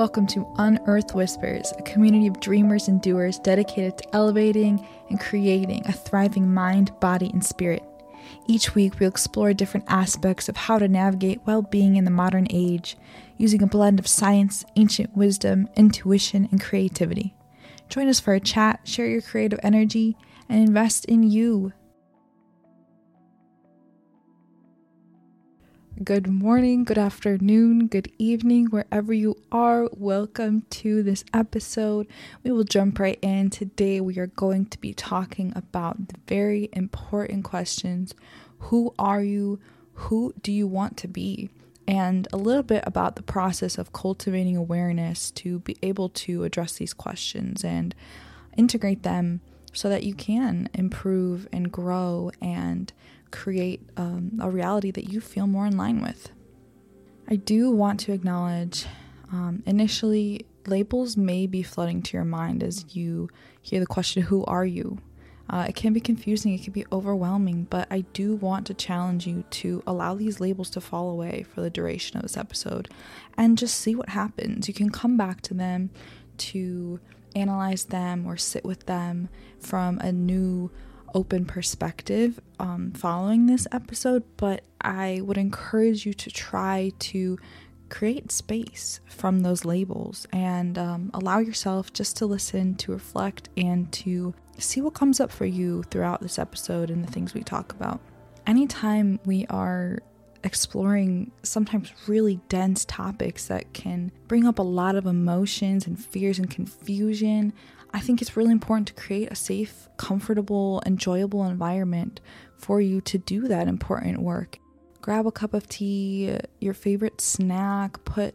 Welcome to Unearthed Whispers, a community of dreamers and doers dedicated to elevating and creating a thriving mind, body, and spirit. Each week, we'll explore different aspects of how to navigate well being in the modern age using a blend of science, ancient wisdom, intuition, and creativity. Join us for a chat, share your creative energy, and invest in you. Good morning, good afternoon, good evening, wherever you are. Welcome to this episode. We will jump right in. Today, we are going to be talking about the very important questions Who are you? Who do you want to be? And a little bit about the process of cultivating awareness to be able to address these questions and integrate them so that you can improve and grow and create um, a reality that you feel more in line with. I do want to acknowledge um, initially, labels may be flooding to your mind as you hear the question, Who are you? Uh, it can be confusing, it can be overwhelming, but I do want to challenge you to allow these labels to fall away for the duration of this episode and just see what happens. You can come back to them to analyze them or sit with them from a new open perspective um, following this episode, but I would encourage you to try to create space from those labels and um, allow yourself just to listen, to reflect, and to see what comes up for you throughout this episode and the things we talk about. Anytime we are exploring sometimes really dense topics that can bring up a lot of emotions and fears and confusion, I think it's really important to create a safe, comfortable, enjoyable environment for you to do that important work. Grab a cup of tea, your favorite snack, put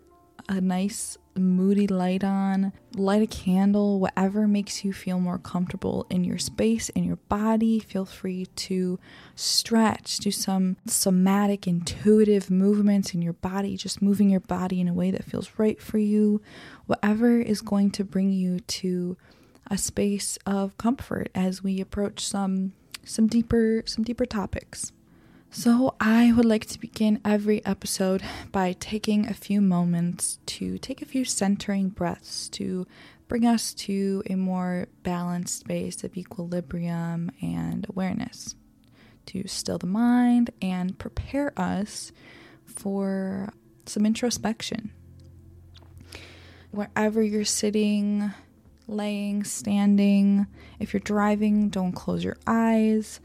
a nice moody light on, light a candle, whatever makes you feel more comfortable in your space, in your body. Feel free to stretch, do some somatic, intuitive movements in your body, just moving your body in a way that feels right for you. Whatever is going to bring you to a space of comfort as we approach some some deeper some deeper topics. So, I would like to begin every episode by taking a few moments to take a few centering breaths to bring us to a more balanced space of equilibrium and awareness, to still the mind and prepare us for some introspection. Wherever you're sitting, laying, standing. If you're driving, don't close your eyes.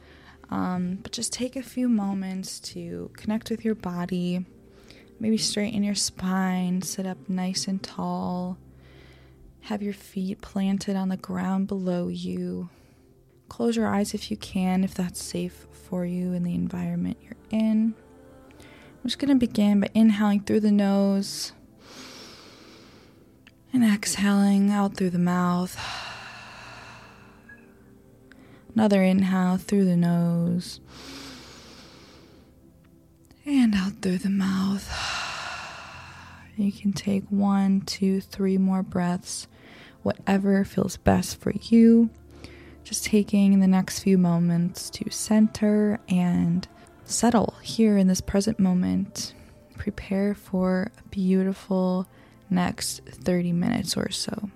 Um, but just take a few moments to connect with your body. Maybe straighten your spine, sit up nice and tall. Have your feet planted on the ground below you. Close your eyes if you can, if that's safe for you in the environment you're in. I'm just going to begin by inhaling through the nose and exhaling out through the mouth. Another inhale through the nose and out through the mouth. You can take one, two, three more breaths, whatever feels best for you. Just taking the next few moments to center and settle here in this present moment. Prepare for a beautiful next 30 minutes or so.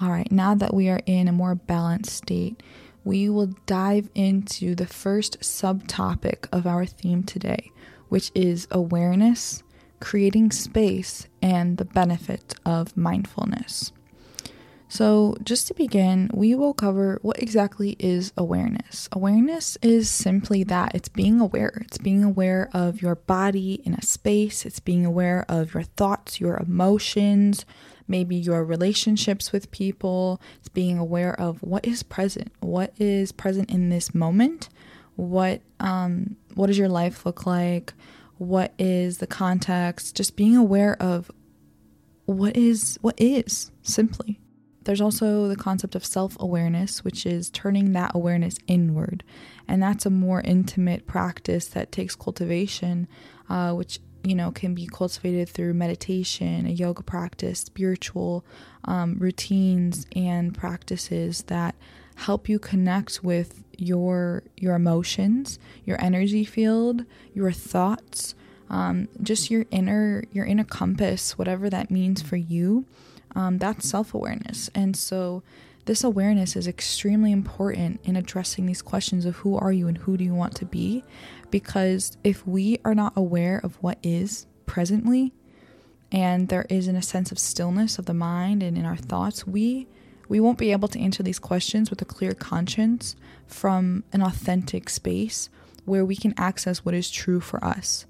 All right, now that we are in a more balanced state, we will dive into the first subtopic of our theme today, which is awareness, creating space, and the benefit of mindfulness. So, just to begin, we will cover what exactly is awareness. Awareness is simply that it's being aware. It's being aware of your body in a space, it's being aware of your thoughts, your emotions, maybe your relationships with people. It's being aware of what is present, what is present in this moment, what um what does your life look like? What is the context? Just being aware of what is what is simply there's also the concept of self awareness, which is turning that awareness inward. And that's a more intimate practice that takes cultivation, uh, which you know can be cultivated through meditation, a yoga practice, spiritual um, routines and practices that help you connect with your your emotions, your energy field, your thoughts, um, just your inner your inner compass, whatever that means for you. Um, that's self awareness, and so this awareness is extremely important in addressing these questions of who are you and who do you want to be, because if we are not aware of what is presently, and there isn't a sense of stillness of the mind and in our thoughts, we we won't be able to answer these questions with a clear conscience from an authentic space where we can access what is true for us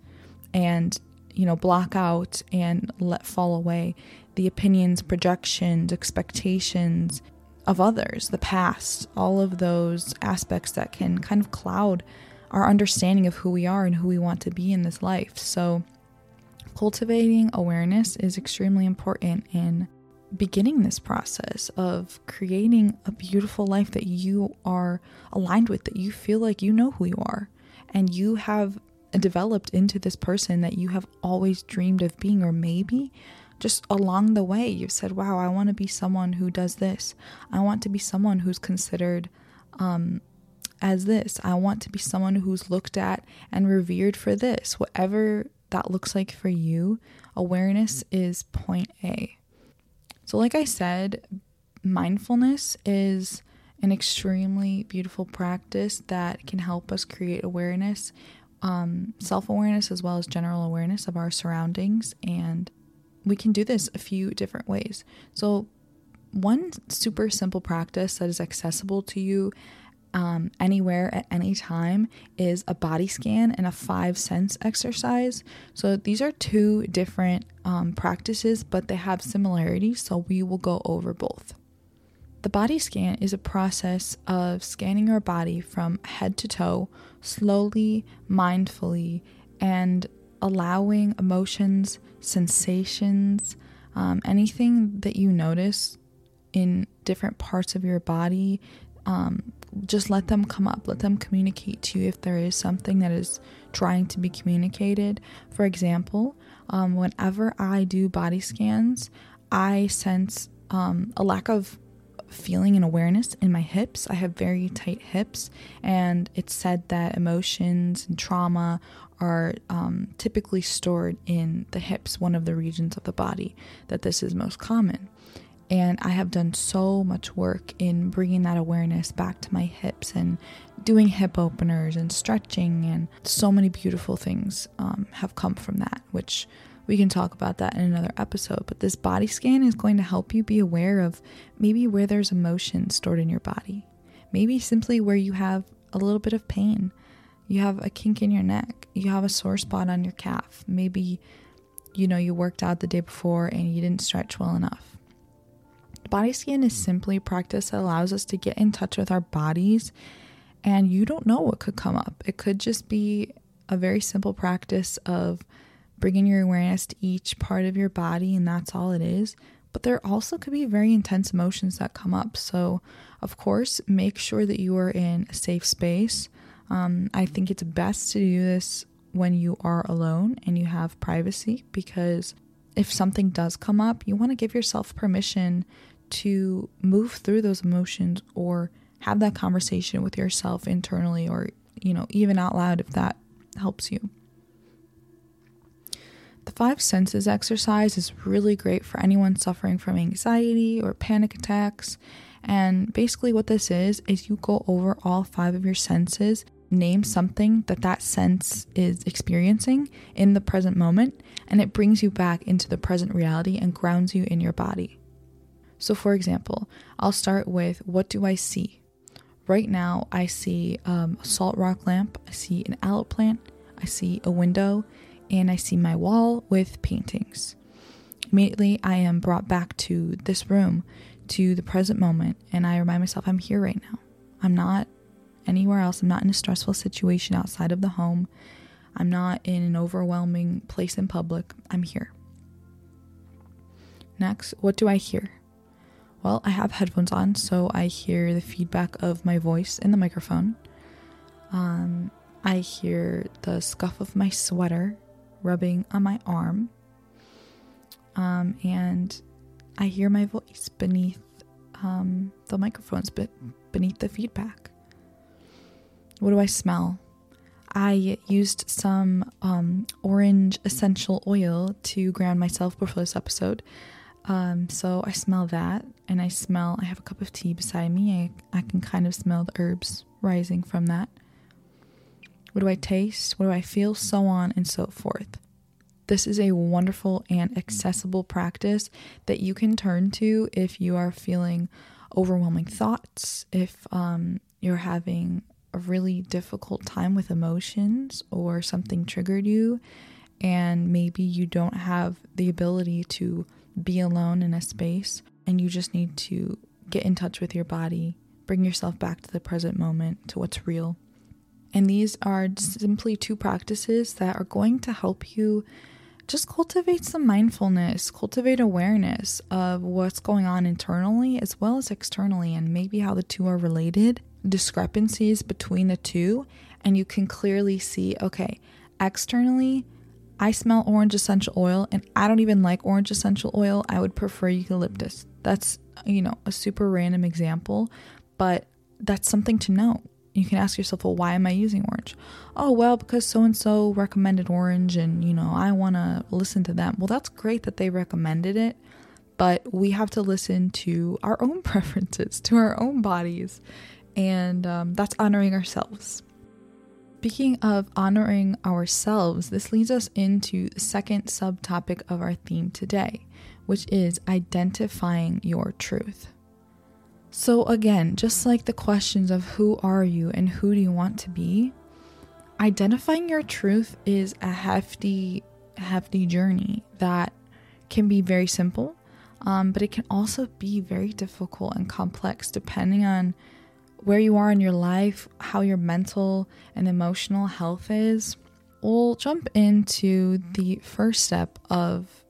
and you know block out and let fall away the opinions projections expectations of others the past all of those aspects that can kind of cloud our understanding of who we are and who we want to be in this life. So cultivating awareness is extremely important in beginning this process of creating a beautiful life that you are aligned with, that you feel like you know who you are, and you have developed into this person that you have always dreamed of being, or maybe just along the way you've said, Wow, I want to be someone who does this. I want to be someone who's considered um, as this. I want to be someone who's looked at and revered for this. Whatever that looks like for you, awareness is point A. So, like I said, mindfulness is an extremely beautiful practice that can help us create awareness, um, self awareness, as well as general awareness of our surroundings. And we can do this a few different ways. So, one super simple practice that is accessible to you um, anywhere at any time is a body scan and a five sense exercise. So these are two different um, practices, but they have similarities. So we will go over both. The body scan is a process of scanning your body from head to toe, slowly, mindfully, and allowing emotions, sensations, um, anything that you notice in different parts of your body um, just let them come up, let them communicate to you if there is something that is trying to be communicated. For example, um, whenever I do body scans, I sense um, a lack of feeling and awareness in my hips. I have very tight hips, and it's said that emotions and trauma are um, typically stored in the hips, one of the regions of the body that this is most common. And I have done so much work in bringing that awareness back to my hips and doing hip openers and stretching, and so many beautiful things um, have come from that, which we can talk about that in another episode. But this body scan is going to help you be aware of maybe where there's emotion stored in your body, maybe simply where you have a little bit of pain, you have a kink in your neck, you have a sore spot on your calf, maybe you know you worked out the day before and you didn't stretch well enough Body scan is simply practice that allows us to get in touch with our bodies, and you don't know what could come up. It could just be a very simple practice of bringing your awareness to each part of your body, and that's all it is. But there also could be very intense emotions that come up. So, of course, make sure that you are in a safe space. Um, I think it's best to do this when you are alone and you have privacy because if something does come up, you want to give yourself permission to move through those emotions or have that conversation with yourself internally or, you know, even out loud if that helps you. The five senses exercise is really great for anyone suffering from anxiety or panic attacks. And basically, what this is, is you go over all five of your senses, name something that that sense is experiencing in the present moment, and it brings you back into the present reality and grounds you in your body. So, for example, I'll start with what do I see? Right now, I see um, a salt rock lamp, I see an aloe plant, I see a window, and I see my wall with paintings. Immediately, I am brought back to this room, to the present moment, and I remind myself I'm here right now. I'm not anywhere else. I'm not in a stressful situation outside of the home. I'm not in an overwhelming place in public. I'm here. Next, what do I hear? Well, I have headphones on, so I hear the feedback of my voice in the microphone. Um, I hear the scuff of my sweater rubbing on my arm. Um, and I hear my voice beneath um, the microphones, but beneath the feedback. What do I smell? I used some um, orange essential oil to ground myself before this episode. Um, so I smell that, and I smell, I have a cup of tea beside me. I, I can kind of smell the herbs rising from that. What do I taste? What do I feel? So on and so forth. This is a wonderful and accessible practice that you can turn to if you are feeling overwhelming thoughts, if um, you're having a really difficult time with emotions or something triggered you, and maybe you don't have the ability to be alone in a space and you just need to get in touch with your body, bring yourself back to the present moment, to what's real. And these are simply two practices that are going to help you just cultivate some mindfulness, cultivate awareness of what's going on internally as well as externally, and maybe how the two are related, discrepancies between the two, and you can clearly see okay, externally, I smell orange essential oil, and I don't even like orange essential oil. I would prefer eucalyptus. That's, you know, a super random example, but that's something to know you can ask yourself, well, why am I using orange? Oh, well, because so and so recommended orange and, you know, I want to listen to them. Well, that's great that they recommended it, but we have to listen to our own preferences, to our own bodies, and um, that's honoring ourselves. Speaking of honoring ourselves, this leads us into the second subtopic of our theme today, which is identifying your truth. So, again, just like the questions of who are you and who do you want to be, identifying your truth is a hefty, hefty journey that can be very simple, um, but it can also be very difficult and complex depending on where you are in your life, how your mental and emotional health is. We'll jump into the first step of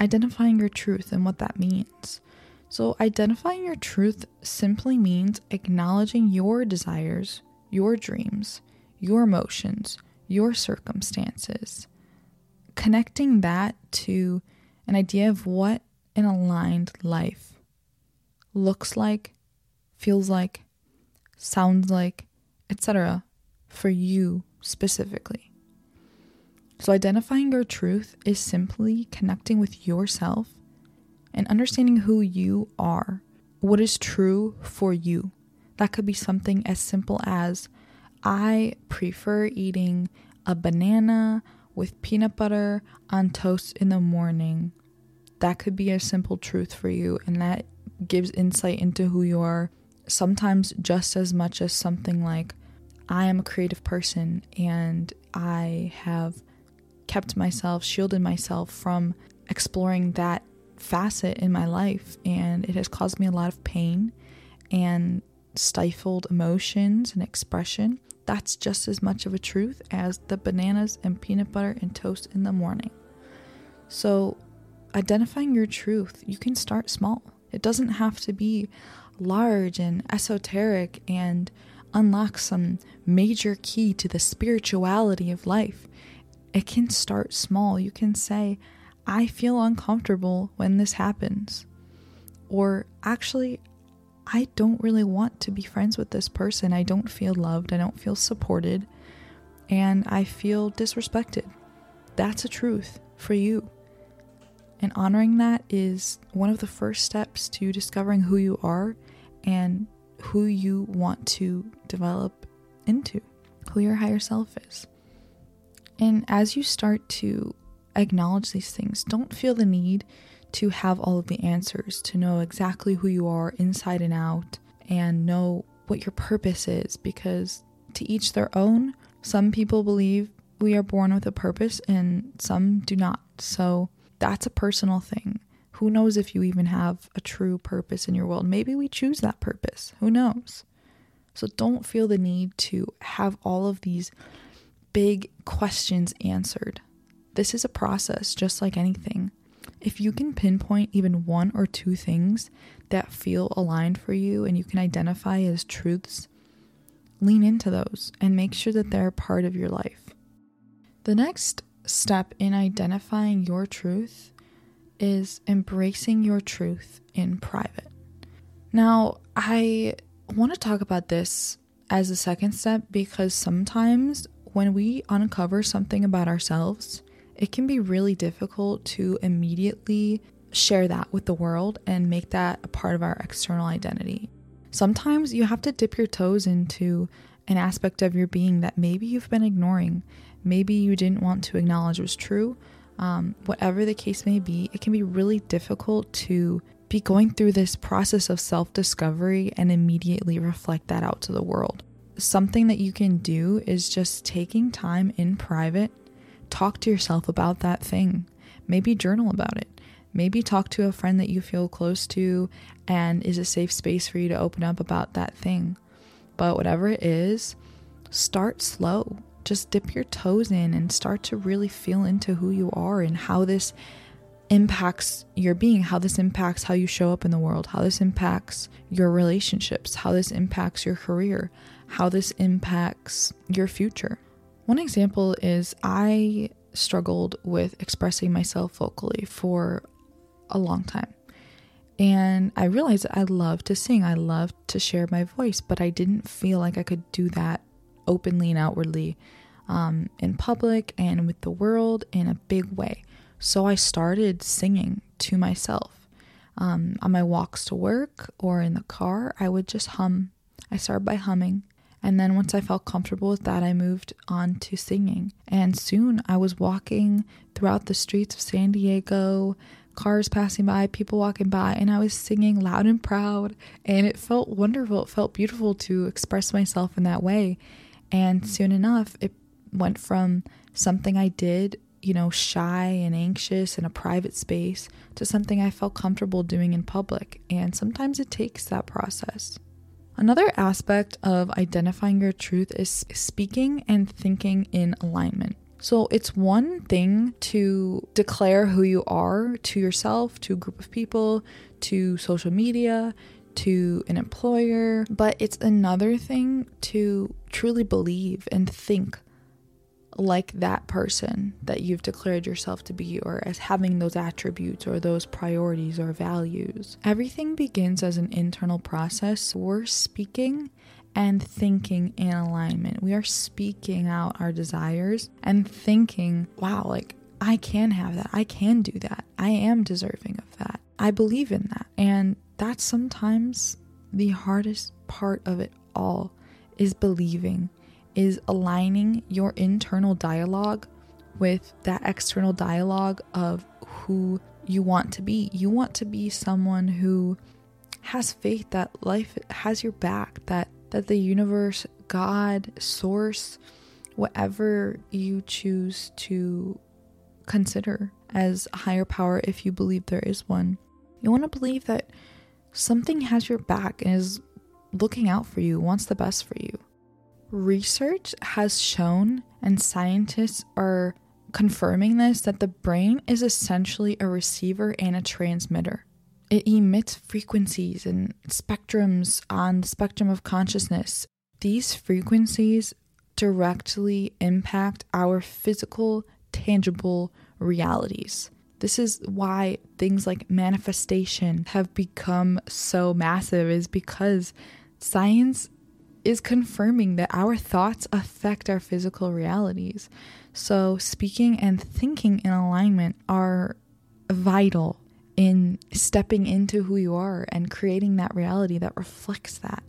identifying your truth and what that means. So, identifying your truth simply means acknowledging your desires, your dreams, your emotions, your circumstances, connecting that to an idea of what an aligned life looks like, feels like, sounds like, etc., for you specifically. So, identifying your truth is simply connecting with yourself and understanding who you are, what is true for you. That could be something as simple as I prefer eating a banana with peanut butter on toast in the morning. That could be a simple truth for you, and that gives insight into who you are, sometimes just as much as something like I am a creative person and I have kept myself, shielded myself from exploring that facet in my life, and it has caused me a lot of pain and stifled emotions and expression. That's just as much of a truth as the bananas and peanut butter and toast in the morning. So, identifying your truth, you can start small. It doesn't have to be large and esoteric and unlock some major key to the spirituality of life. It can start small. You can say, I feel uncomfortable when this happens. Or actually, I don't really want to be friends with this person. I don't feel loved. I don't feel supported. And I feel disrespected. That's a truth for you. And honoring that is one of the first steps to discovering who you are and who you want to develop into, who your higher self is. And as you start to acknowledge these things. Don't feel the need to have all of the answers, to know exactly who you are inside and out, and know what your purpose is, because to each their own. Some people believe we are born with a purpose, and some do not. So that's a personal thing. Who knows if you even have a true purpose in your world? Maybe we choose that purpose. Who knows? So don't feel the need to have all of these big questions answered. This is a process just like anything. If you can pinpoint even one or two things that feel aligned for you and you can identify as truths, lean into those and make sure that they're part of your life. The next step in identifying your truth is embracing your truth in private. Now, I want to talk about this as a second step because sometimes when we uncover something about ourselves, it can be really difficult to immediately share that with the world and make that a part of our external identity. Sometimes you have to dip your toes into an aspect of your being that maybe you've been ignoring, maybe you didn't want to acknowledge was true. Um, whatever the case may be, it can be really difficult to be going through this process of self discovery and immediately reflect that out to the world. Something that you can do is just taking time in private, talk to yourself about that thing, maybe journal about it. Maybe talk to a friend that you feel close to and is a safe space for you to open up about that thing. But whatever it is, start slow. Just dip your toes in and start to really feel into who you are and how this impacts your being, how this impacts how you show up in the world, how this impacts your relationships, how this impacts your career, how this impacts your future. One example is I struggled with expressing myself vocally for a long time. And I realized I love to sing, I love to share my voice, but I didn't feel like I could do that openly and outwardly um, in public and with the world in a big way. So I started singing to myself. Um, on my walks to work or in the car, I would just hum. I started by humming. And then once I felt comfortable with that, I moved on to singing. And soon I was walking throughout the streets of San Diego, cars passing by, people walking by, and I was singing loud and proud. And it felt wonderful. It felt beautiful to express myself in that way. And soon enough, it went from something I did, you know, shy and anxious in a private space to something I felt comfortable doing in public. And sometimes it takes that process. Another aspect of identifying your truth is speaking and thinking in alignment. So it's one thing to declare who you are to yourself, to a group of people, to social media, to an employer, but it's another thing to truly believe and think like that person that you've declared yourself to be, or as having those attributes or those priorities or values. Everything begins as an internal process. We're speaking and thinking in alignment. We are speaking out our desires and thinking, wow, like I can have that. I can do that. I am deserving of that. I believe in that. And that's sometimes the hardest part of it all is believing, is aligning your internal dialogue with that external dialogue of who you want to be. You want to be someone who has faith that life has your back, that that the universe, God, source, whatever you choose to consider as a higher power, if you believe there is one, you want to believe that something has your back and is looking out for you, wants the best for you. Research has shown, and scientists are confirming this, that the brain is essentially a receiver and a transmitter. It emits frequencies and spectrums on the spectrum of consciousness. These frequencies directly impact our physical, tangible realities. This is why things like manifestation have become so massive, is because science is confirming that our thoughts affect our physical realities. So, speaking and thinking in alignment are vital in stepping into who you are and creating that reality that reflects that.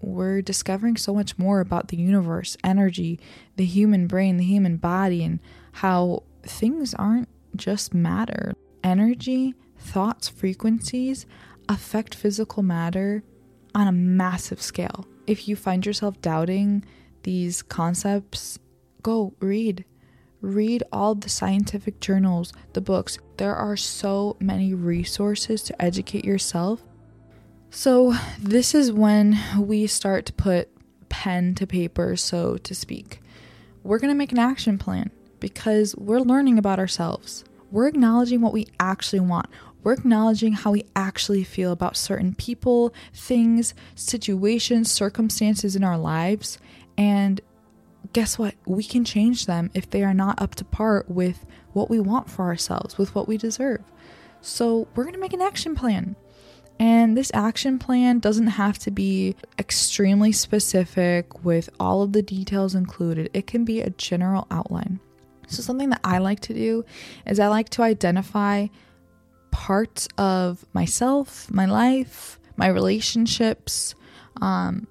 We're discovering so much more about the universe, energy, the human brain, the human body, and how things aren't just matter. Energy, thoughts, frequencies affect physical matter on a massive scale. If you find yourself doubting these concepts, go read, read all the scientific journals, the books. There are so many resources to educate yourself. So, this is when we start to put pen to paper, so to speak. We're going to make an action plan because we're learning about ourselves. We're acknowledging what we actually want. We're acknowledging how we actually feel about certain people, things, situations, circumstances in our lives, and guess what? We can change them if they are not up to par with what we want for ourselves, with what we deserve. So, we're going to make an action plan. And this action plan doesn't have to be extremely specific with all of the details included, it can be a general outline. So, something that I like to do is I like to identify parts of myself, my life, my relationships, um,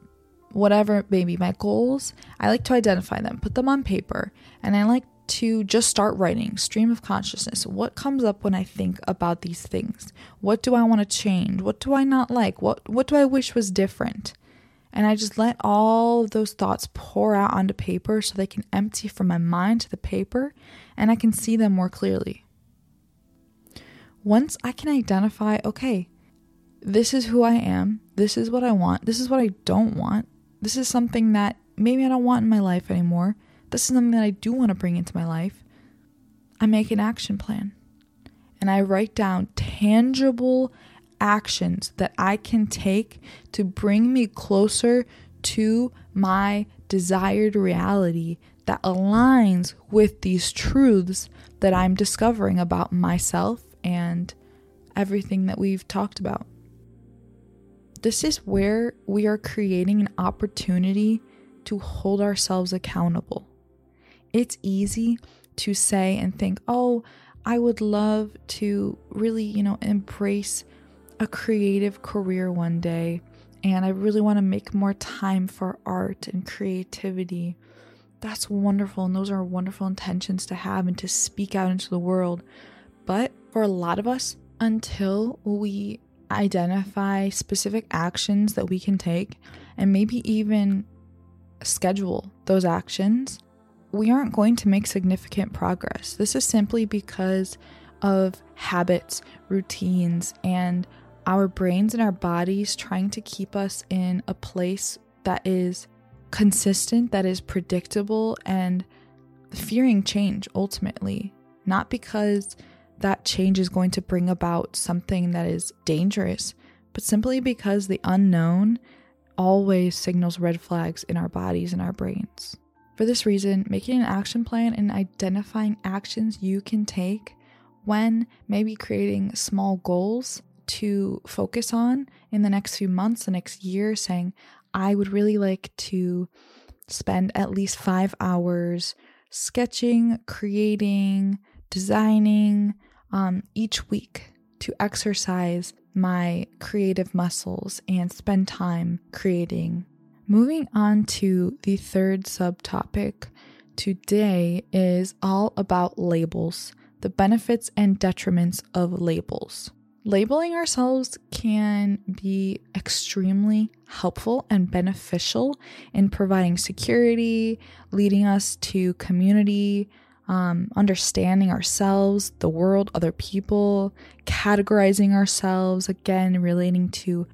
whatever maybe my goals. I like to identify them, put them on paper, and I like to just start writing stream of consciousness. What comes up when I think about these things? What do I want to change? What do I not like? What what do I wish was different? And I just let all those thoughts pour out onto paper so they can empty from my mind to the paper and I can see them more clearly. Once I can identify, okay, this is who I am, this is what I want, this is what I don't want, this is something that maybe I don't want in my life anymore this is something that I do want to bring into my life, I make an action plan. And I write down tangible actions that I can take to bring me closer to my desired reality that aligns with these truths that I'm discovering about myself and everything that we've talked about. This is where we are creating an opportunity to hold ourselves accountable. It's easy to say and think, oh, I would love to really, you know, embrace a creative career one day. And I really want to make more time for art and creativity. That's wonderful. And those are wonderful intentions to have and to speak out into the world. But for a lot of us, until we identify specific actions that we can take and maybe even schedule those actions, we aren't going to make significant progress. This is simply because of habits, routines, and our brains and our bodies trying to keep us in a place that is consistent, that is predictable, and fearing change ultimately. Not because that change is going to bring about something that is dangerous, but simply because the unknown always signals red flags in our bodies and our brains. For this reason, making an action plan and identifying actions you can take when maybe creating small goals to focus on in the next few months, the next year, saying, I would really like to spend at least five hours sketching, creating, designing um, each week to exercise my creative muscles and spend time creating Moving on to the third subtopic today is all about labels, the benefits and detriments of labels. Labeling ourselves can be extremely helpful and beneficial in providing security, leading us to community, um, understanding ourselves, the world, other people, categorizing ourselves, again, relating to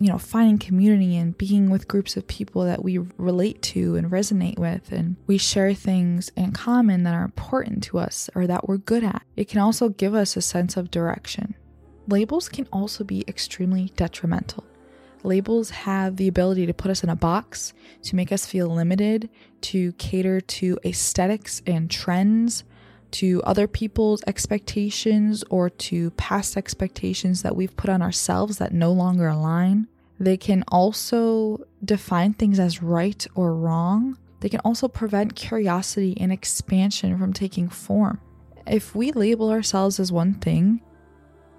you know, finding community and being with groups of people that we relate to and resonate with, and we share things in common that are important to us or that we're good at. It can also give us a sense of direction. Labels can also be extremely detrimental. Labels have the ability to put us in a box, to make us feel limited, to cater to aesthetics and trends, to other people's expectations or to past expectations that we've put on ourselves that no longer align. They can also define things as right or wrong. They can also prevent curiosity and expansion from taking form. If we label ourselves as one thing,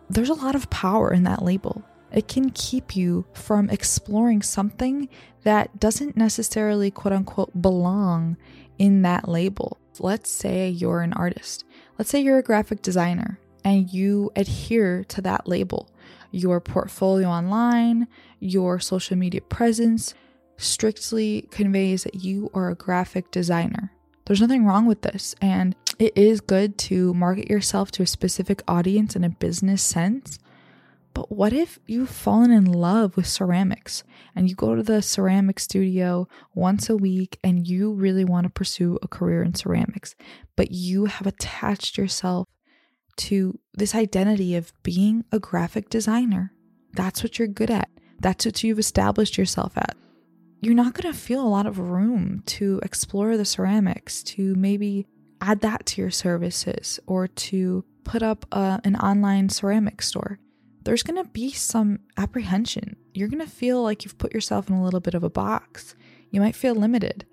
there's a lot of power in that label. It can keep you from exploring something that doesn't necessarily, quote unquote, belong in that label. Let's say you're an artist. Let's say you're a graphic designer and you adhere to that label your portfolio online, your social media presence strictly conveys that you are a graphic designer. There's nothing wrong with this, and it is good to market yourself to a specific audience in a business sense. But what if you've fallen in love with ceramics and you go to the ceramic studio once a week and you really want to pursue a career in ceramics, but you have attached yourself to this identity of being a graphic designer. That's what you're good at, that's what you've established yourself at. You're not going to feel a lot of room to explore the ceramics, to maybe add that to your services, or to put up a, an online ceramic store. There's going to be some apprehension. You're going to feel like you've put yourself in a little bit of a box. You might feel limited.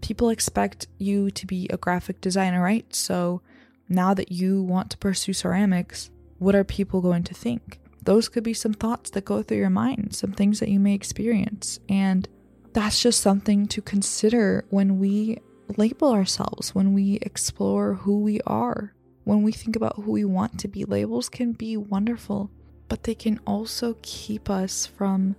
People expect you to be a graphic designer, right? So now that you want to pursue ceramics, what are people going to think? Those could be some thoughts that go through your mind, some things that you may experience. And that's just something to consider when we label ourselves, when we explore who we are, when we think about who we want to be. Labels can be wonderful, but they can also keep us from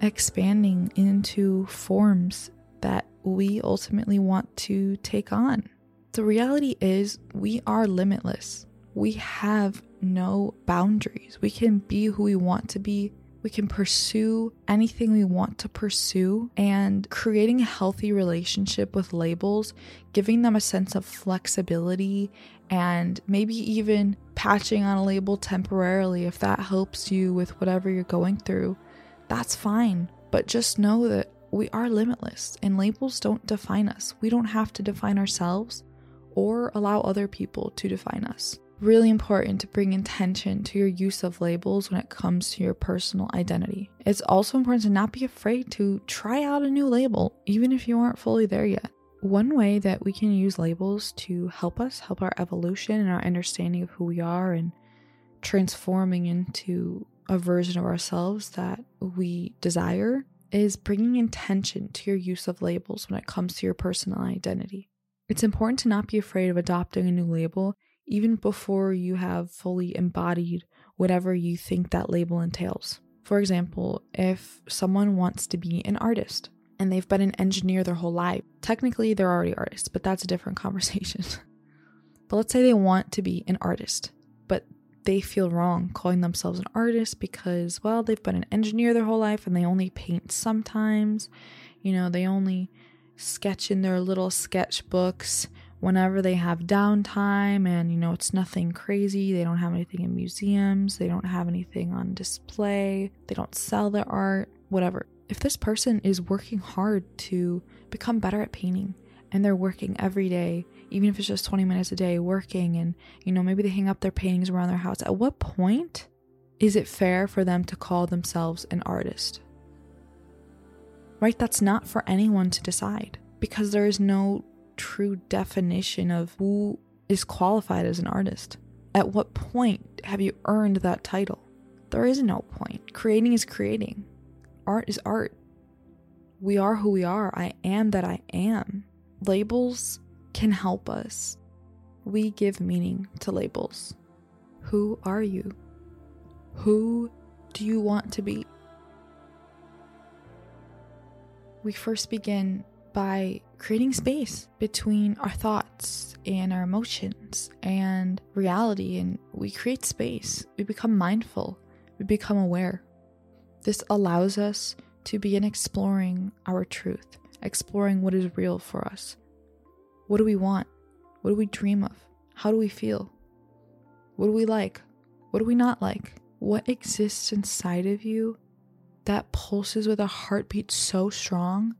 expanding into forms that we ultimately want to take on. The reality is, we are limitless. We have no boundaries. We can be who we want to be. We can pursue anything we want to pursue and creating a healthy relationship with labels, giving them a sense of flexibility and maybe even patching on a label temporarily if that helps you with whatever you're going through. That's fine. But just know that we are limitless and labels don't define us. We don't have to define ourselves or allow other people to define us. Really important to bring intention to your use of labels when it comes to your personal identity. It's also important to not be afraid to try out a new label, even if you aren't fully there yet. One way that we can use labels to help us, help our evolution and our understanding of who we are and transforming into a version of ourselves that we desire is bringing intention to your use of labels when it comes to your personal identity. It's important to not be afraid of adopting a new label even before you have fully embodied whatever you think that label entails. For example, if someone wants to be an artist and they've been an engineer their whole life, technically they're already artists, but that's a different conversation. but let's say they want to be an artist, but they feel wrong calling themselves an artist because, well, they've been an engineer their whole life and they only paint sometimes. You know, they only sketch in their little sketchbooks whenever they have downtime and you know it's nothing crazy. They don't have anything in museums. They don't have anything on display. They don't sell their art whatever if this person is working hard to become better at painting and they're working every day even if it's just 20 minutes a day working and you know maybe they hang up their paintings around their house at what point is it fair for them to call themselves an artist right? That's not for anyone to decide because there is no true definition of who is qualified as an artist. At what point have you earned that title? There is no point. Creating is creating, art is art. We are who we are. I am that I am. Labels can help us. We give meaning to labels. Who are you? Who do you want to be? we first begin by creating space between our thoughts and our emotions and reality. And we create space. We become mindful. We become aware. This allows us to begin exploring our truth, exploring what is real for us. What do we want? What do we dream of? How do we feel? What do we like? What do we not like? What exists inside of you that pulses with a heartbeat so strong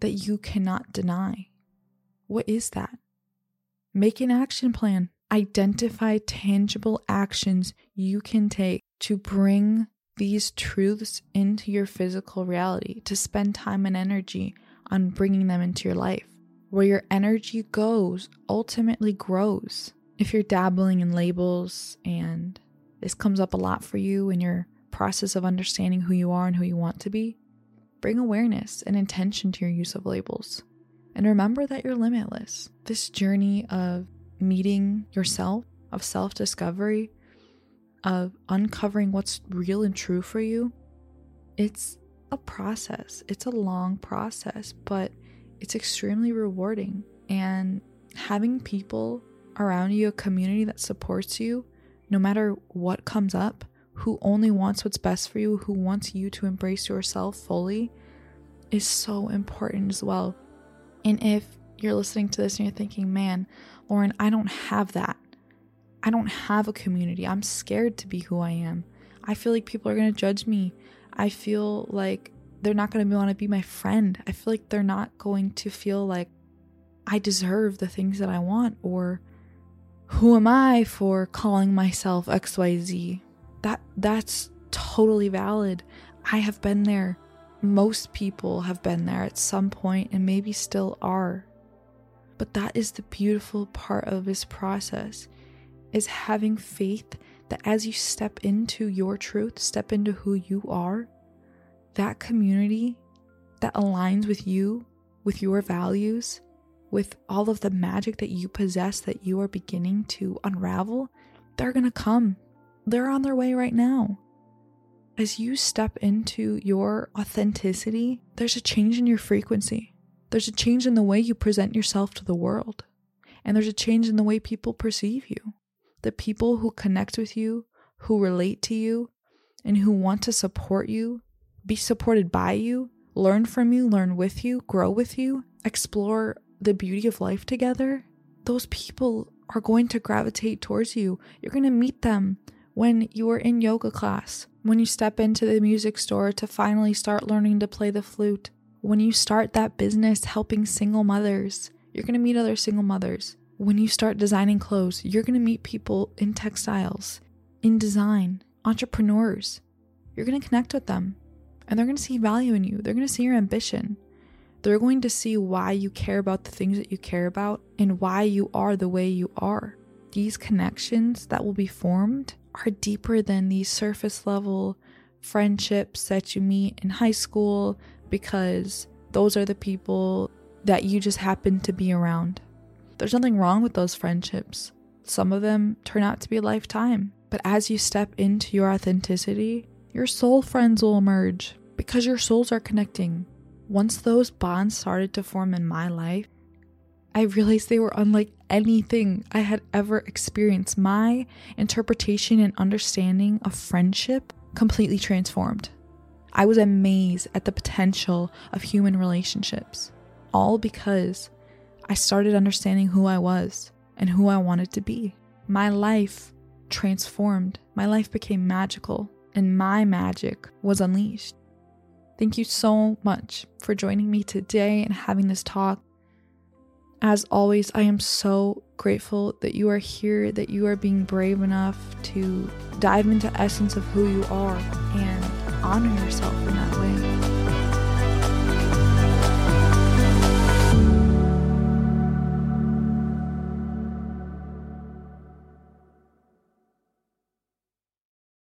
that you cannot deny. What is that? Make an action plan. Identify tangible actions you can take to bring these truths into your physical reality, to spend time and energy on bringing them into your life. Where your energy goes ultimately grows. If you're dabbling in labels and this comes up a lot for you in your process of understanding who you are and who you want to be, bring awareness and intention to your use of labels. And remember that you're limitless. This journey of meeting yourself, of self discovery, of uncovering what's real and true for you, it's a process. It's a long process, but it's extremely rewarding. And having people around you, a community that supports you, no matter what comes up, who only wants what's best for you, who wants you to embrace yourself fully, is so important as well. And if you're listening to this and you're thinking, man, Lauren, I don't have that. I don't have a community. I'm scared to be who I am. I feel like people are going to judge me. I feel like they're not going to want to be my friend. I feel like they're not going to feel like I deserve the things that I want or who am I for calling myself XYZ? that that's totally valid. I have been there. Most people have been there at some point and maybe still are. But that is the beautiful part of this process is having faith that as you step into your truth, step into who you are, that community that aligns with you, with your values, with all of the magic that you possess that you are beginning to unravel, they're going to come. They're on their way right now. As you step into your authenticity, there's a change in your frequency. There's a change in the way you present yourself to the world. And there's a change in the way people perceive you. The people who connect with you, who relate to you, and who want to support you, be supported by you, learn from you, learn with you, grow with you, explore the beauty of life together, those people are going to gravitate towards you. You're going to meet them when you are in yoga class, when you step into the music store to finally start learning to play the flute, when you start that business helping single mothers. You're going to meet other single mothers. When you start designing clothes, you're going to meet people in textiles, in design, entrepreneurs. You're going to connect with them and they're going to see value in you. They're going to see your ambition. They're going to see why you care about the things that you care about and why you are the way you are. These connections that will be formed are deeper than these surface level friendships that you meet in high school because those are the people that you just happen to be around. There's nothing wrong with those friendships. Some of them turn out to be a lifetime. But as you step into your authenticity, your soul friends will emerge because your souls are connecting. Once those bonds started to form in my life, I realized they were unlike anything I had ever experienced. My interpretation and understanding of friendship completely transformed. I was amazed at the potential of human relationships, all because I started understanding who I was and who I wanted to be. My life transformed, my life became magical, and my magic was unleashed. Thank you so much for joining me today and having this talk. As always, I am so grateful that you are here, that you are being brave enough to dive into essence of who you are and honor yourself in that way.